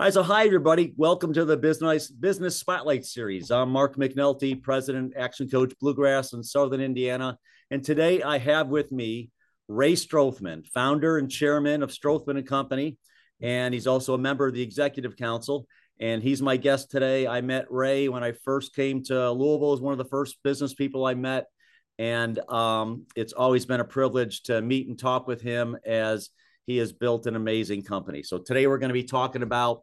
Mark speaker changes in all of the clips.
Speaker 1: All right, so hi everybody. Welcome to the Business Business Spotlight Series. I'm Mark McNulty, President, Action Coach, Bluegrass in Southern Indiana, and today I have with me Ray Strothman, founder and chairman of Strothman and Company, and he's also a member of the Executive Council. And he's my guest today. I met Ray when I first came to Louisville. as one of the first business people I met, and um, it's always been a privilege to meet and talk with him as he has built an amazing company. So today we're going to be talking about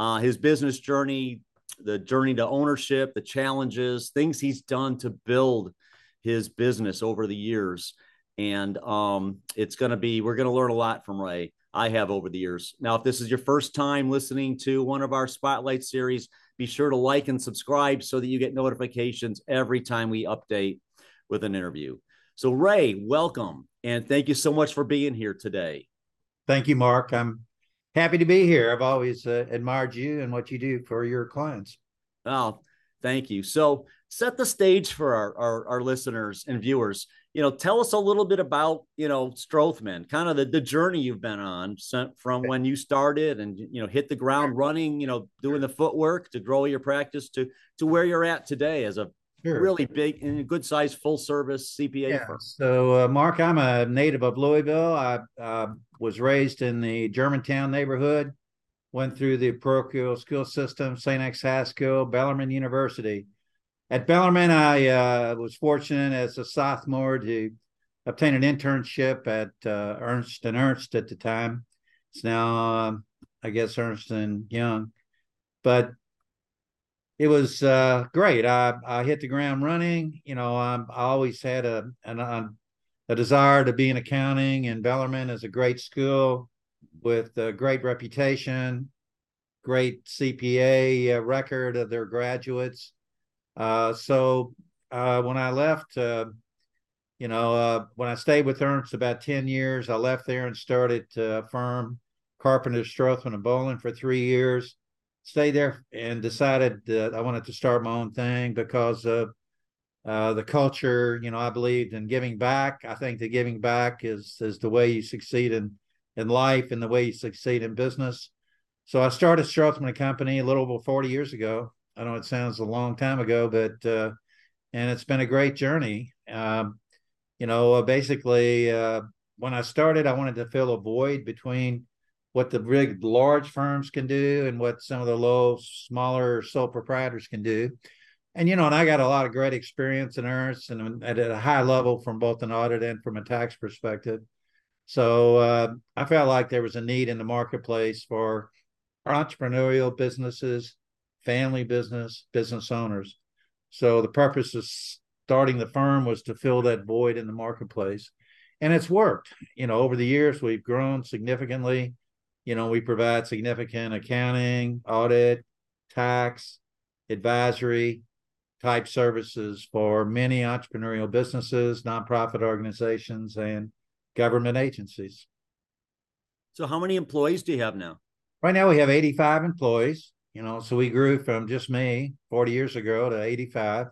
Speaker 1: uh, his business journey, the journey to ownership, the challenges, things he's done to build his business over the years. And um, it's going to be, we're going to learn a lot from Ray. I have over the years. Now, if this is your first time listening to one of our Spotlight series, be sure to like and subscribe so that you get notifications every time we update with an interview. So, Ray, welcome. And thank you so much for being here today.
Speaker 2: Thank you, Mark. I'm happy to be here. I've always uh, admired you and what you do for your clients.
Speaker 1: Oh, thank you. So set the stage for our, our, our, listeners and viewers. You know, tell us a little bit about, you know, Strothman, kind of the, the journey you've been on from when you started and, you know, hit the ground running, you know, doing the footwork to grow your practice to, to where you're at today as a Sure. really big and good size full service CPA yeah. firm.
Speaker 2: So, uh, Mark, I'm a native of Louisville. I uh, was raised in the Germantown neighborhood, went through the parochial school system, St. X High School, Bellarmine University. At Bellarmine, I uh, was fortunate as a sophomore to obtain an internship at uh, Ernst and Ernst at the time. It's now, um, I guess, Ernst and Young. But it was uh, great. I, I hit the ground running. You know, I, I always had a, an, a desire to be in accounting, and Bellarmine is a great school with a great reputation, great CPA uh, record of their graduates. Uh, so uh, when I left, uh, you know, uh, when I stayed with Ernst about 10 years, I left there and started a firm, Carpenter, Strothman, and Bolin for three years stayed there and decided that I wanted to start my own thing because of uh, the culture. You know, I believed in giving back. I think that giving back is is the way you succeed in in life and the way you succeed in business. So I started Strothman Company a little over 40 years ago. I know it sounds a long time ago, but uh, and it's been a great journey. Um, you know, uh, basically, when I started, I wanted to fill a void between what the big large firms can do and what some of the low smaller sole proprietors can do. And you know and i got a lot of great experience in ernst and at a high level from both an audit and from a tax perspective. So uh, i felt like there was a need in the marketplace for entrepreneurial businesses family business business owners. So the purpose of starting the firm was to fill that void in the marketplace. And it's worked. You know over the years we've grown significantly you know, we provide significant accounting, audit, tax, advisory type services for many entrepreneurial businesses, nonprofit organizations, and government agencies.
Speaker 1: So, how many employees do you have now?
Speaker 2: Right now, we have 85 employees. You know, so we grew from just me 40 years ago to 85.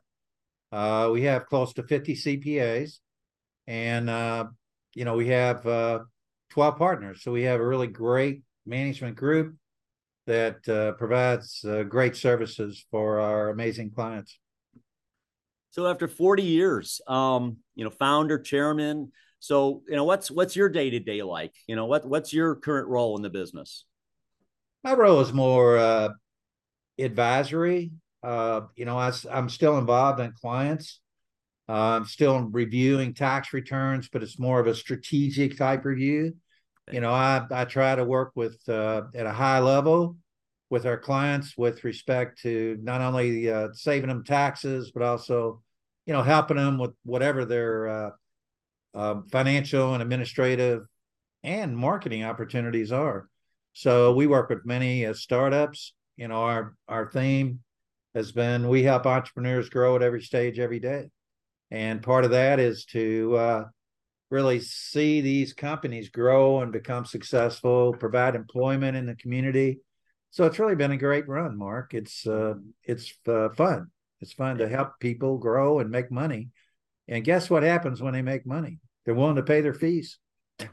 Speaker 2: Uh, we have close to 50 CPAs, and uh, you know, we have uh, 12 partners. So we have a really great management group that uh, provides uh, great services for our amazing clients.
Speaker 1: So after 40 years, um, you know, founder, chairman. So, you know, what's what's your day-to-day like? You know, what what's your current role in the business?
Speaker 2: My role is more uh, advisory. Uh, you know, I, I'm still involved in clients. Uh, I'm still reviewing tax returns, but it's more of a strategic type review. You know, I, I try to work with uh, at a high level with our clients with respect to not only uh, saving them taxes, but also, you know, helping them with whatever their uh, um, financial and administrative and marketing opportunities are. So we work with many uh, startups. You know, our our theme has been we help entrepreneurs grow at every stage every day. And part of that is to uh, really see these companies grow and become successful, provide employment in the community. So it's really been a great run, Mark. It's uh, it's uh, fun. It's fun to help people grow and make money. And guess what happens when they make money? They're willing to pay their fees.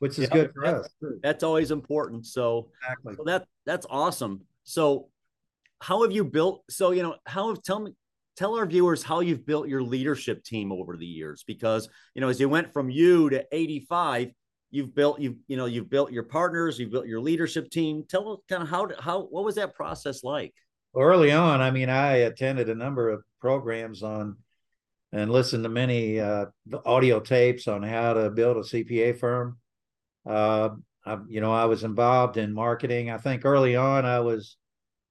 Speaker 2: which is good for
Speaker 1: us. That's always important. So,
Speaker 2: exactly.
Speaker 1: so that that's awesome. So, how have you built? So, you know, how have tell me tell our viewers how you've built your leadership team over the years because you know as you went from you to 85 you've built you you know you've built your partners you've built your leadership team. Tell us kind of how how what was that process like?
Speaker 2: Early on i mean i attended a number of programs on and listened to many uh, audio tapes on how to build a cpa firm. Uh, I, you know i was involved in marketing. I think early on i was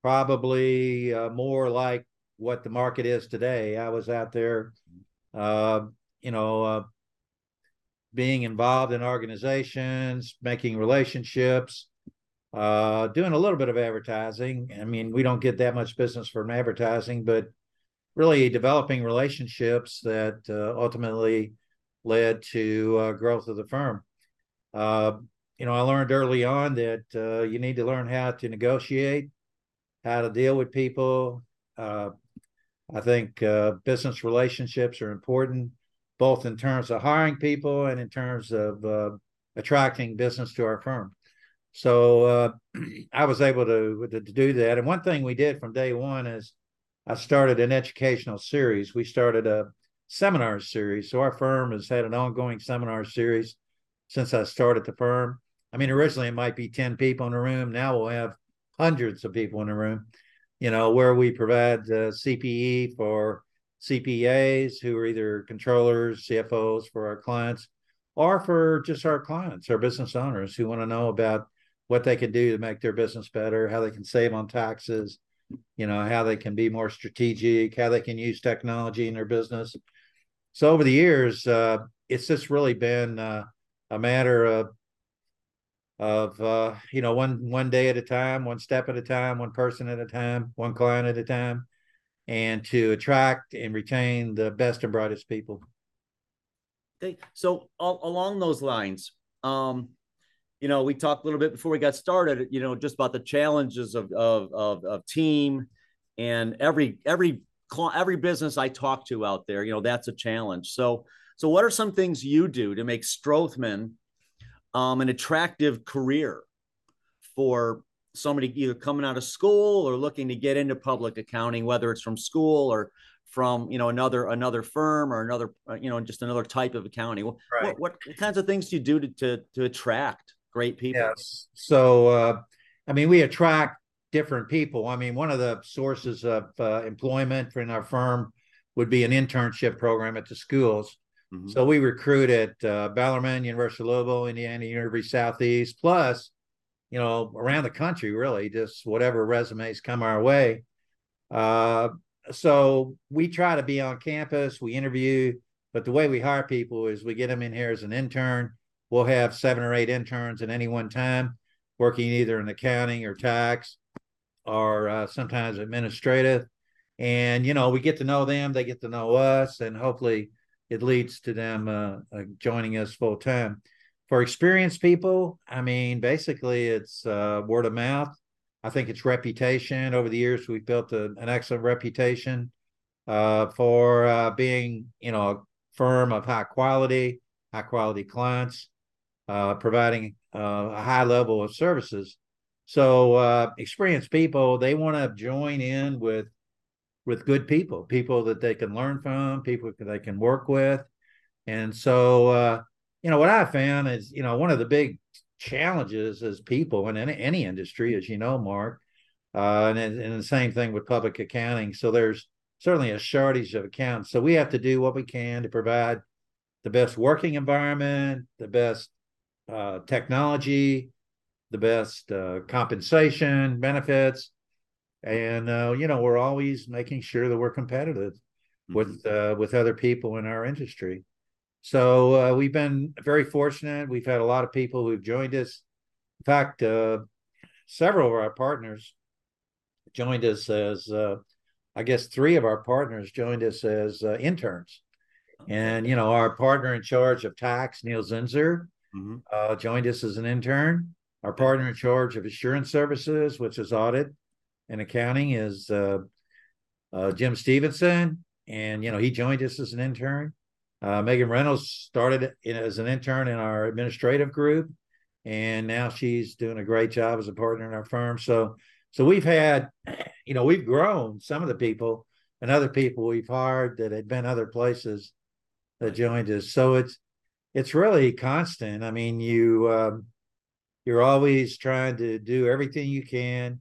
Speaker 2: probably uh, more like what the market is today i was out there uh, you know uh, being involved in organizations, making relationships, uh, doing a little bit of advertising. I mean, we don't get that much business from advertising, but really developing relationships that uh, ultimately led to uh, growth of the firm. Uh, you know, I learned early on that you need to learn how to negotiate, how to deal with people. Uh, I think business relationships are important both in terms of hiring people and in terms of uh, attracting business to our firm. So uh, I was able to, to, to do that. And one thing we did from day one is I started an educational series. We started a seminar series. So our firm has had an ongoing seminar series since I started the firm. I mean, originally it might be 10 people in a room. Now we'll have hundreds of people in a room, you know, where we provide uh, CPE for CPAs who are either controllers, CFOs for our clients, or for just our clients, our business owners who want to know about what they can do to make their business better, how they can save on taxes, you know, how they can be more strategic, how they can use technology in their business. So over the years, uh, it's just really been uh, a matter of of uh, you know one one day at a time, one step at a time, one person at a time, one client at a time, and to attract and retain the best and brightest people.
Speaker 1: Okay, so all, along those lines, um, you know, we talked a little bit before we got started, you know, just about the challenges of of of, of team and every every every business I talk to out there, you know, that's a challenge. So so what are some things you do to make Strothman um, an attractive career for somebody either coming out of school or looking to get into public accounting, whether it's from school or from you know another another firm or another uh, you know just another type of accounting. Right. What, what kinds of things do you do to to, to attract great people?
Speaker 2: Yes. So uh, I mean, we attract different people. I mean, one of the sources of uh, employment in our firm would be an internship program at the schools. Mm-hmm. So we recruit at uh, Bellarmine, University of Louisville, Indiana University Southeast, plus you know, around the country, really, just whatever resumes come our way. Uh, so we try to be on campus, we interview, but the way we hire people is we get them in here as an intern. We'll have seven or eight interns at any one time working either in accounting or tax or uh, sometimes administrative. And, you know, we get to know them, they get to know us, and hopefully it leads to them uh, uh joining us full time for experienced people, I mean, basically it's uh, word of mouth. I think it's reputation. Over the years, we've built a, an excellent reputation uh, for uh, being, you know, a firm of high quality, high quality clients, uh, providing a high level of services. So, experienced people they want to join in with with good people, people that they can learn from, people that they can work with, and so you know what I found is you know one of the big challenges as people in any, any industry, as you know, Mark, uh, and and the same thing with public accounting. So there's certainly a shortage of accountants. So we have to do what we can to provide the best working environment, the best uh, technology, the best uh, compensation, benefits, and uh, you know we're always making sure that we're competitive mm-hmm. with uh, with other people in our industry. So uh, we've been very fortunate. We've had a lot of people who've joined us. In fact, uh, several of our partners joined us as, uh, I guess, three of our partners joined us as uh, interns. And, you know, our partner in charge of tax, Neil Zinzer, mm-hmm. Uh, joined us as an intern. Our partner in charge of assurance services, which is audit and accounting, is uh, Jim Stevenson. And, you know, he joined us as an intern. Uh, Megan Reynolds started in, as an intern in our administrative group. and now she's doing a great job as a partner in our firm. So, so we've had, you know, we've grown some of the people and other people we've hired that had been other places that joined us. So it's it's really constant. I mean, you um, you're always trying to do everything you can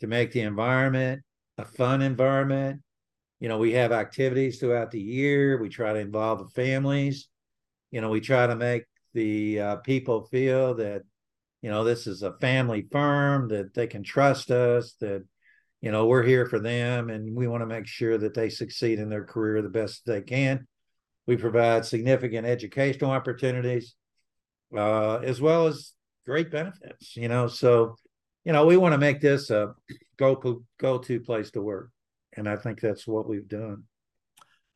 Speaker 2: to make the environment a fun environment. You know, we have activities throughout the year. We try to involve the families. You know, we try to make the uh, people feel that you know this is a family firm that they can trust us that you know we're here for them and we want to make sure that they succeed in their career the best they can we provide significant educational opportunities uh, as well as great benefits you know so you know we want to make this a go go to place to work. And i think that's what we've done.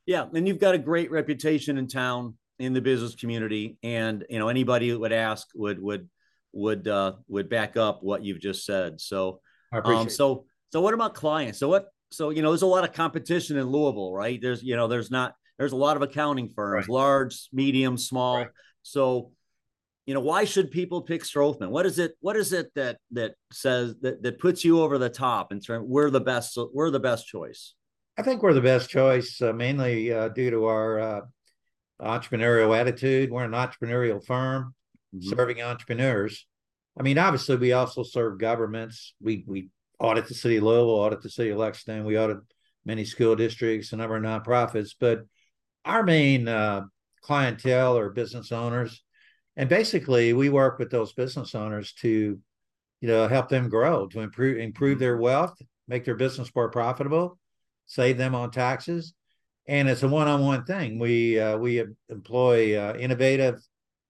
Speaker 1: Yeah. And you've got a great reputation in town in the business community. And you know anybody that would ask would would would uh would back up what you've just said. So um so so what about clients? So what so you know there's a lot of competition in louisville right? There's you know there's not there's a lot of accounting firms right. large medium small. Right. so you know why should people pick Strothman? What is it? What is it that that says that that puts you over the top in terms? we're the best? We're the best choice.
Speaker 2: I think we're the best choice, uh, mainly uh, due to our uh, entrepreneurial attitude. We're an entrepreneurial firm mm-hmm. serving entrepreneurs. I mean, obviously, we also serve governments. We we audit the city of Louisville, audit the city of Lexington. We audit many school districts, a number of nonprofits. But our main uh, clientele are business owners, and basically, we work with those business owners to, you know, help them grow, to improve improve their mm-hmm. wealth, make their business more profitable, save them on taxes, and it's a one-on-one thing. We uh, we employ uh, innovative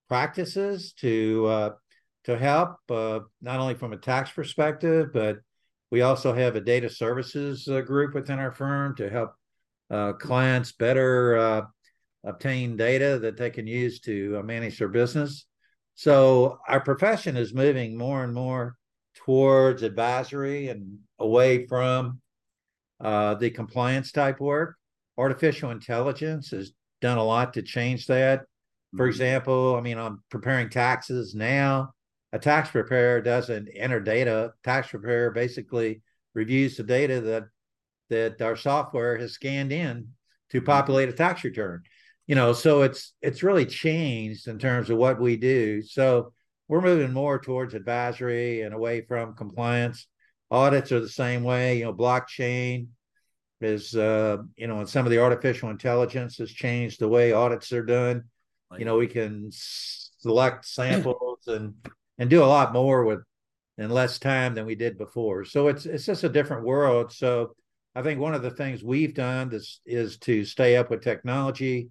Speaker 2: practices to uh, to help uh, not only from a tax perspective, but we also have a data services uh, group within our firm to help uh, clients better obtain data that they can use to manage their business. So our profession is moving more and more towards advisory and away from the compliance type work artificial intelligence has done a lot to change that. For mm-hmm. example, I mean, I'm preparing taxes now. A tax preparer doesn't enter data. Tax preparer basically reviews the data that that our software has scanned in to mm-hmm. populate a tax return. You know, so it's it's really changed in terms of what we do. So we're moving more towards advisory and away from compliance. Audits are the same way. You know, blockchain, is uh, you know, and some of the artificial intelligence has changed the way audits are done. You know, we can select samples and and do a lot more with in less time than we did before. So it's it's just a different world. So I think one of the things we've done is is to stay up with technology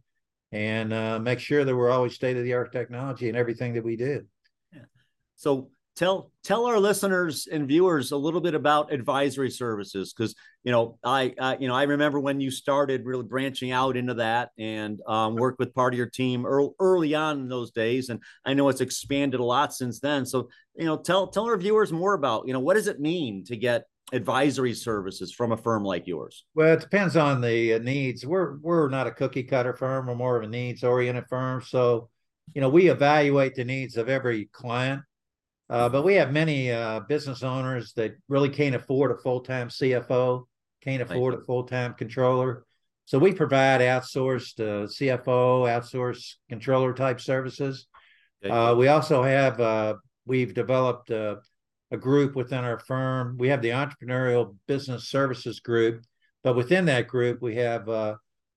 Speaker 2: and uh, make sure that we're always state of the art technology in everything that we do.
Speaker 1: Yeah. So tell tell our listeners and viewers a little bit about advisory services because you know I, I, you know i remember when you started really branching out into that and um, worked with part of your team early, early on in those days and i know it's expanded a lot since then so you know tell tell our viewers more about you know what does it mean to get advisory services from a firm like yours?
Speaker 2: Well it depends on the uh, needs. We're we're not a cookie cutter firm. We're more of a needs oriented firm. So you know we evaluate the needs of every client uh, but we have many uh, business owners that really can't afford a full time CFO, can't afford a full time controller. So we provide outsourced uh, CFO, outsourced controller type services. Uh, we also have uh, we've developed a, group within our firm. We have the entrepreneurial business services group, but within that group we have uh,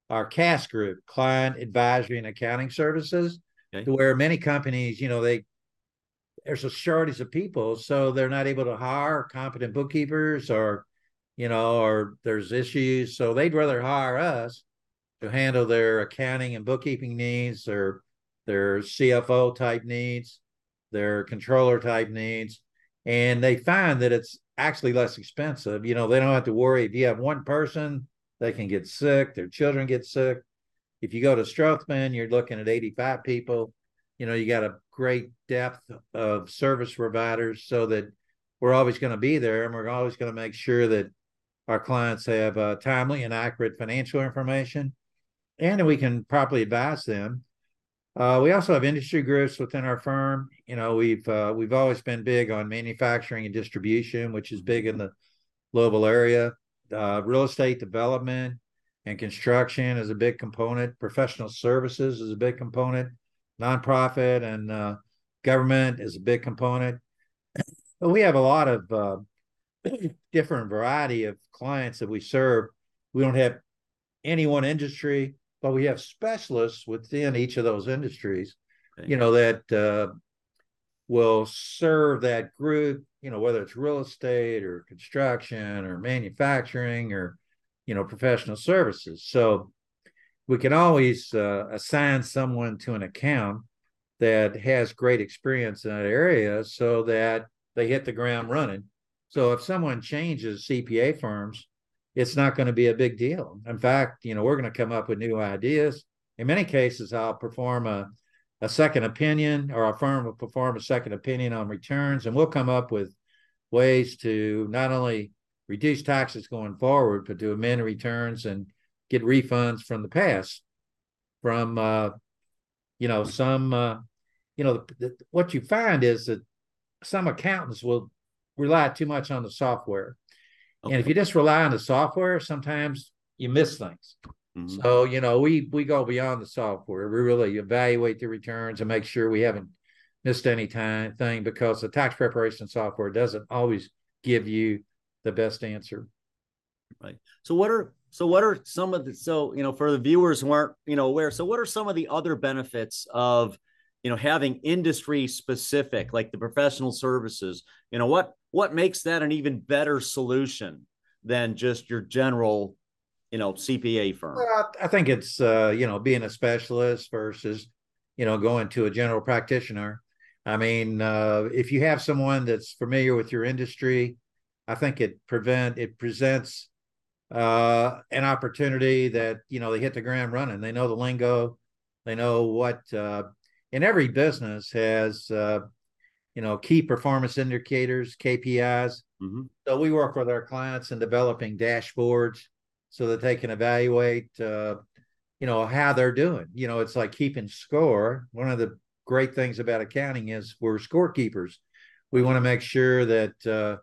Speaker 2: our CAS group, client advisory and accounting services, okay. where many companies, you know, they there's a shortage of people, so they're not able to hire competent bookkeepers or, you know, or there's issues. So they'd rather hire us to handle their accounting and bookkeeping needs, or their CFO type needs, their controller type needs. And they find that it's actually less expensive. You know, they don't have to worry if you have one person, they can get sick, their children get sick. If you go to Strothman, you're looking at 85 people you know you got a great depth of service providers so that we're always going to be there and we're always going to make sure that our clients have uh, timely and accurate financial information and we can properly advise them Uh, we also have industry groups within our firm. You know, we've uh, we've always been big on manufacturing and distribution, which is big in the Louisville area. Uh, real estate development and construction is a big component. Professional services is a big component. Nonprofit and uh, government is a big component. But we have a lot of uh, different variety of clients that we serve. We don't have any one industry, but we have specialists within each of those industries. Okay. You know that uh, will serve that group. You know whether it's real estate or construction or manufacturing or you know professional services. So we can always uh, assign someone to an account that has great experience in that area so that they hit the ground running. So if someone changes CPA firms, it's not going to be a big deal. In fact, you know, we're going to come up with new ideas. In many cases, I'll perform a, a second opinion or our firm will perform a second opinion on returns, and we'll come up with ways to not only reduce taxes going forward, but to amend returns and get refunds from the past from, uh, you know, some, uh, you know, the, the, what you find is that some accountants will rely too much on the software. Okay. And if you just rely on the software, sometimes you miss things. Mm-hmm. So, you know, we we go beyond the software. We really evaluate the returns and make sure we haven't missed any time thing because the tax preparation software doesn't always give you the best answer.
Speaker 1: Right. So what are so what are some of the so you know for the viewers who aren't you know aware, so what are some of the other benefits of you know having industry specific like the professional services you know what what makes that an even better solution than just your general you know cpa firm?
Speaker 2: Well, i think it's uh you know being a specialist versus you know going to a general practitioner. I mean uh if you have someone that's familiar with your industry i think it prevent it presents uh an opportunity that you know they hit the ground running. They know the lingo. They know what uh and every business has uh, you know key performance indicators kpis mm-hmm. so we work with our clients in developing dashboards so that they can evaluate uh, you know how they're doing. You know it's like keeping score. One of the great things about accounting is we're scorekeepers. We want to make sure that uh,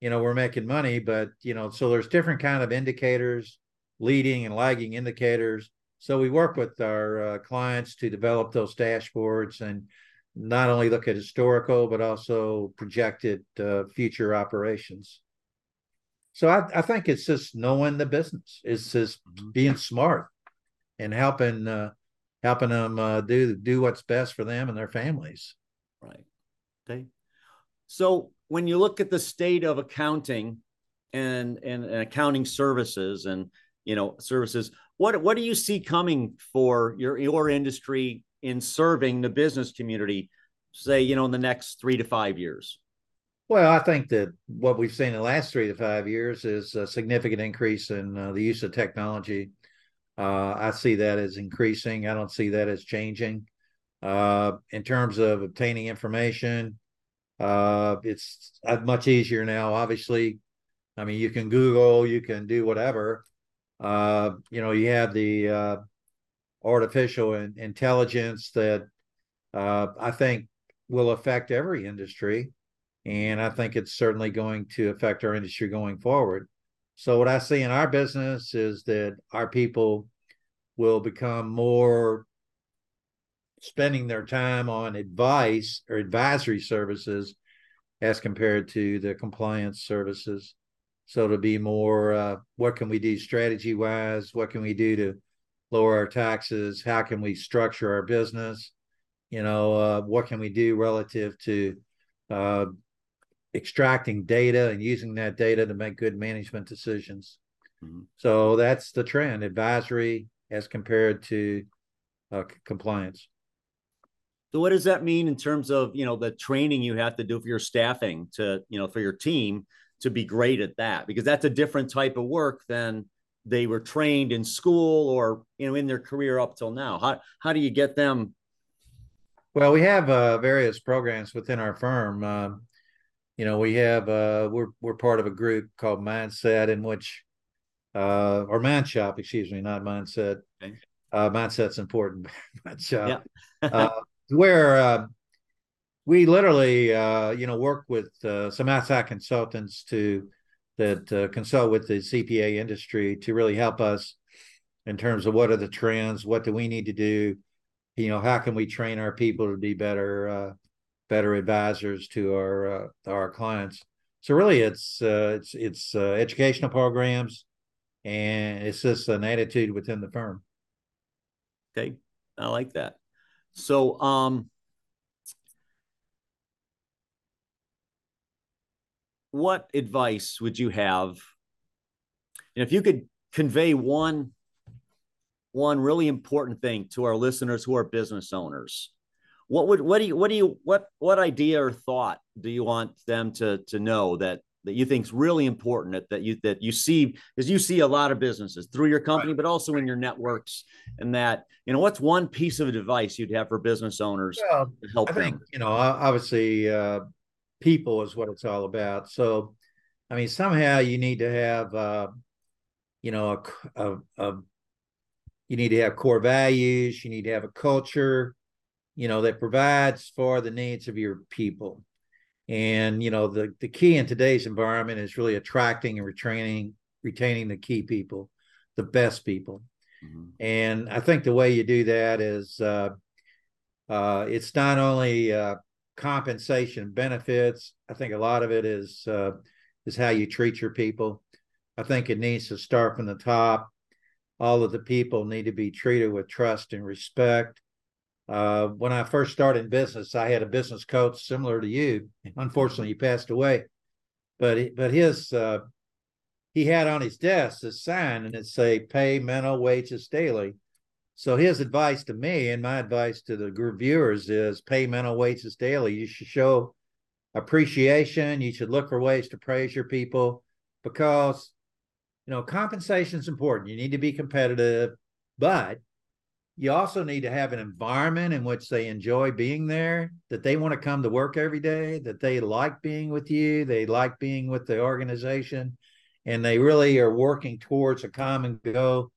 Speaker 2: you know we're making money but you know so there's different kind of indicators leading and lagging indicators so we work with our uh, clients to develop those dashboards and not only look at historical but also projected uh, future operations. So I, I, think it's just knowing the business. It's just mm-hmm. being smart and helping uh, helping them uh, do do what's best for them and their families.
Speaker 1: Right. Okay. So when you look at the state of accounting and and, and accounting services and you know services. What what do you see coming for your your industry in serving the business community say you know in the next three to five years?
Speaker 2: Well i think that what we've seen in the last three to five years is a significant increase in uh, the use of technology. Uh, i see that as increasing. I don't see that as changing. Uh, in terms of obtaining information uh, it's much easier now obviously. I mean you can google you can do whatever uh, you know, you have the uh, artificial in- intelligence that uh, I think will affect every industry. And I think it's certainly going to affect our industry going forward. So, what I see in our business is that our people will become more spending their time on advice or advisory services as compared to the compliance services. So to be more, uh, what can we do strategy wise? What can we do to lower our taxes? How can we structure our business? You know, uh, what can we do relative to uh, extracting data and using that data to make good management decisions? Mm-hmm. So that's the trend advisory as compared to uh, compliance.
Speaker 1: So what does that mean in terms of you know the training you have to do for your staffing to you know for your team to be great at that because that's a different type of work than they were trained in school or you know in their career up till now how how do you get them
Speaker 2: well we have uh, various programs within our firm uh, you know we have uh, we're we're part of a group called mindset in which uh, or Mindshop excuse me not mindset okay. uh, mindset's important. yeah. uh, where uh, we literally, uh, you know, work with uh, some outside consultants to that uh, consult with the CPA industry to really help us in terms of what are the trends, what do we need to do, you know, how can we train our people to be better, uh, better advisors to our uh, our clients. So really, it's uh, it's it's uh, educational programs, and it's just an attitude within the firm.
Speaker 1: Okay, I like that. So, um, what advice would you have? And if you could convey one one really important thing to our listeners who are business owners, what would what do you what do you what what idea or thought do you want them to to know that that you think is really important that, that you that you see because you see a lot of businesses through your company but also in your networks and that you know what's one piece of advice you'd have for business owners well, to help
Speaker 2: I
Speaker 1: them
Speaker 2: you know obviously uh, people is what it's all about. So, I mean, somehow you need to have, uh, you know, a, a, a, you need to have core values. You need to have a culture, you know, that provides for the needs of your people. And you know, the the key in today's environment is really attracting and retaining retaining the key people, the best people. Mm-hmm. And I think the way you do that is uh, uh, it's not only uh, compensation benefits. I think a lot of it is uh, is how you treat your people. I think it needs to start from the top. All of the people need to be treated with trust and respect. Uh, when I first started in business, I had a business coach similar to you. Unfortunately, he passed away, but but his uh, he had on his desk a sign and it say "Pay mental wages daily." So his advice to me and my advice to the viewers is pay mental wages daily. You should show appreciation. You should look for ways to praise your people because you know compensation is important. You need to be competitive, but you also need to have an environment in which they enjoy being there, that they want to come to work every day, that they like being with you, they like being with the organization, and they really are working towards a common goal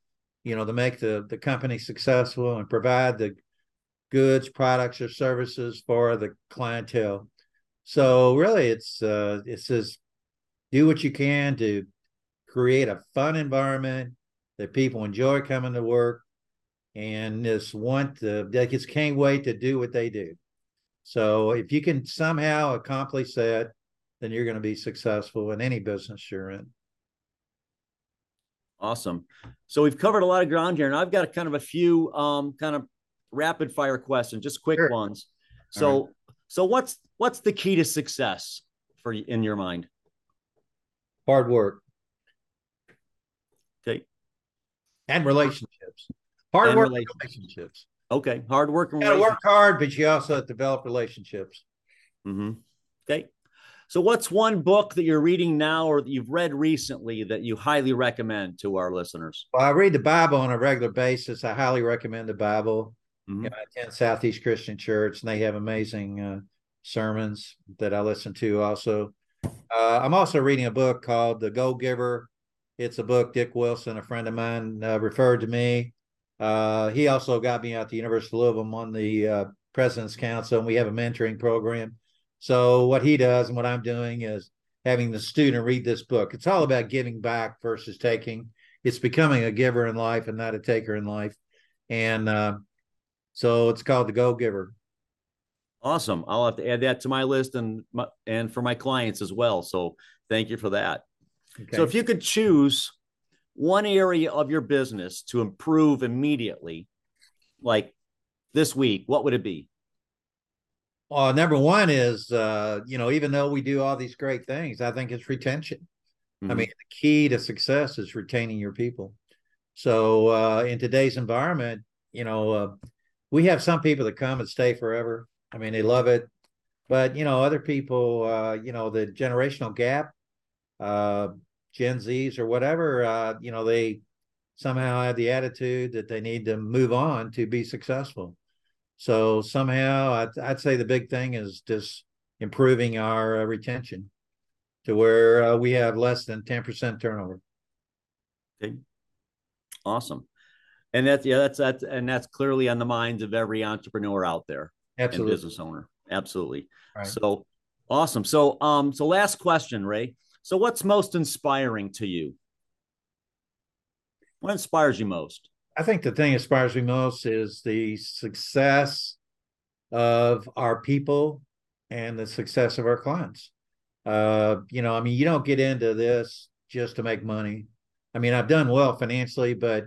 Speaker 2: you know, to make the, the company successful and provide the goods, products, or services for the clientele. So really it's uh it says do what you can to create a fun environment that people enjoy coming to work and just want to they just can't wait to do what they do. So if you can somehow accomplish that, then you're going to be successful in any business you're in.
Speaker 1: Awesome. So we've covered a lot of ground here, and I've got a kind of a few um, kind of rapid fire questions, just quick sure. ones. So, right. so what's what's the key to success for in your mind?
Speaker 2: Hard work.
Speaker 1: Okay.
Speaker 2: And relationships. Hard and work relationships. relationships.
Speaker 1: Okay. Hard work.
Speaker 2: And you gotta work hard, but you also develop relationships.
Speaker 1: Mm-hmm. Okay. So, what's one book that you're reading now or that you've read recently that you highly recommend to our listeners?
Speaker 2: Well, I read the Bible on a regular basis. I highly recommend the Bible. Mm-hmm. You know, I attend Southeast Christian Church, and they have amazing uh, sermons that I listen to. Also, uh, I'm also reading a book called The Go Giver. It's a book Dick Wilson, a friend of mine, uh, referred to me. Uh, he also got me out the University of Louisville. On the uh, President's Council, and we have a mentoring program so what he does and what I'm doing is having the student read this book. It's all about giving back versus taking. It's becoming a giver in life and not a taker in life. And uh, so it's called the Go Giver.
Speaker 1: Awesome. I'll have to add that to my list and my, and for my clients as well. So thank you for that. Okay. So if you could choose one area of your business to improve immediately, like this week, what would it be?
Speaker 2: Well, number one is, uh, you know, even though we do all these great things, I think it's retention. Mm-hmm. I mean, the key to success is retaining your people. So, uh, in today's environment, you know, uh, we have some people that come and stay forever. I mean, they love it, but you know, other people, uh, you know, the generational gap, uh, Gen Zs or whatever, uh, you know, they somehow have the attitude that they need to move on to be successful. So somehow, I'd, I'd say the big thing is just improving our uh, retention to where uh, we have less than 10% turnover.
Speaker 1: Okay. Awesome. And that's yeah, that's that's and that's clearly on the minds of every entrepreneur out there
Speaker 2: Absolutely.
Speaker 1: and business owner. Absolutely. Right. So awesome. So um, so last question, Ray. So what's most inspiring to you? What inspires you most?
Speaker 2: I think the thing that inspires me most is the success of our people and the success of our clients. Uh, you know, I mean, you don't get into this just to make money. I mean, I've done well financially, but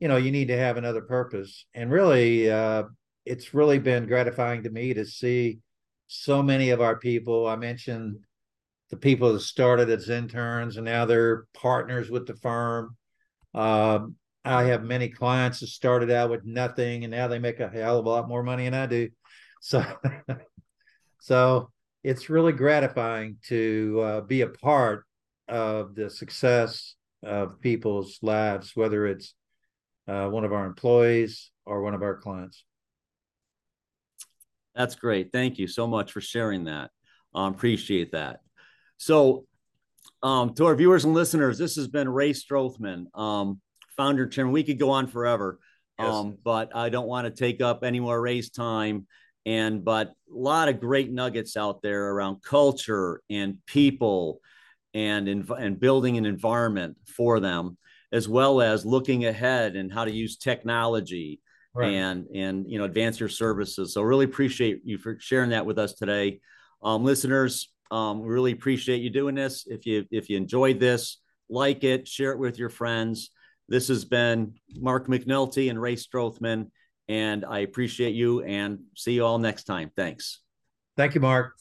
Speaker 2: you know, you need to have another purpose. And really, uh, it's really been gratifying to me to see so many of our people. I mentioned the people that started as interns and now they're partners with the firm. Um, I have many clients that started out with nothing and now they make a hell of a lot more money than I do. So, so it's really gratifying to uh, be a part of the success of people's lives, whether it's uh, one of our employees or one of our clients.
Speaker 1: That's great. Thank you so much for sharing that. Um, appreciate that. So, um, to our viewers and listeners, this has been Ray Strothman, um, founder chairman. We could go on forever, yes. um, but I don't want to take up any more Ray's time. And but a lot of great nuggets out there around culture and people, and and building an environment for them as well as looking ahead and how to use technology right. and and you know advance your services. So really appreciate you for sharing that with us today, um, listeners. Um, really appreciate you doing this. If you if you enjoyed this, like it, share it with your friends. This has been Mark McNulty and Ray Strothman, and I appreciate you and see you all next time. Thanks.
Speaker 2: Thank you, Mark.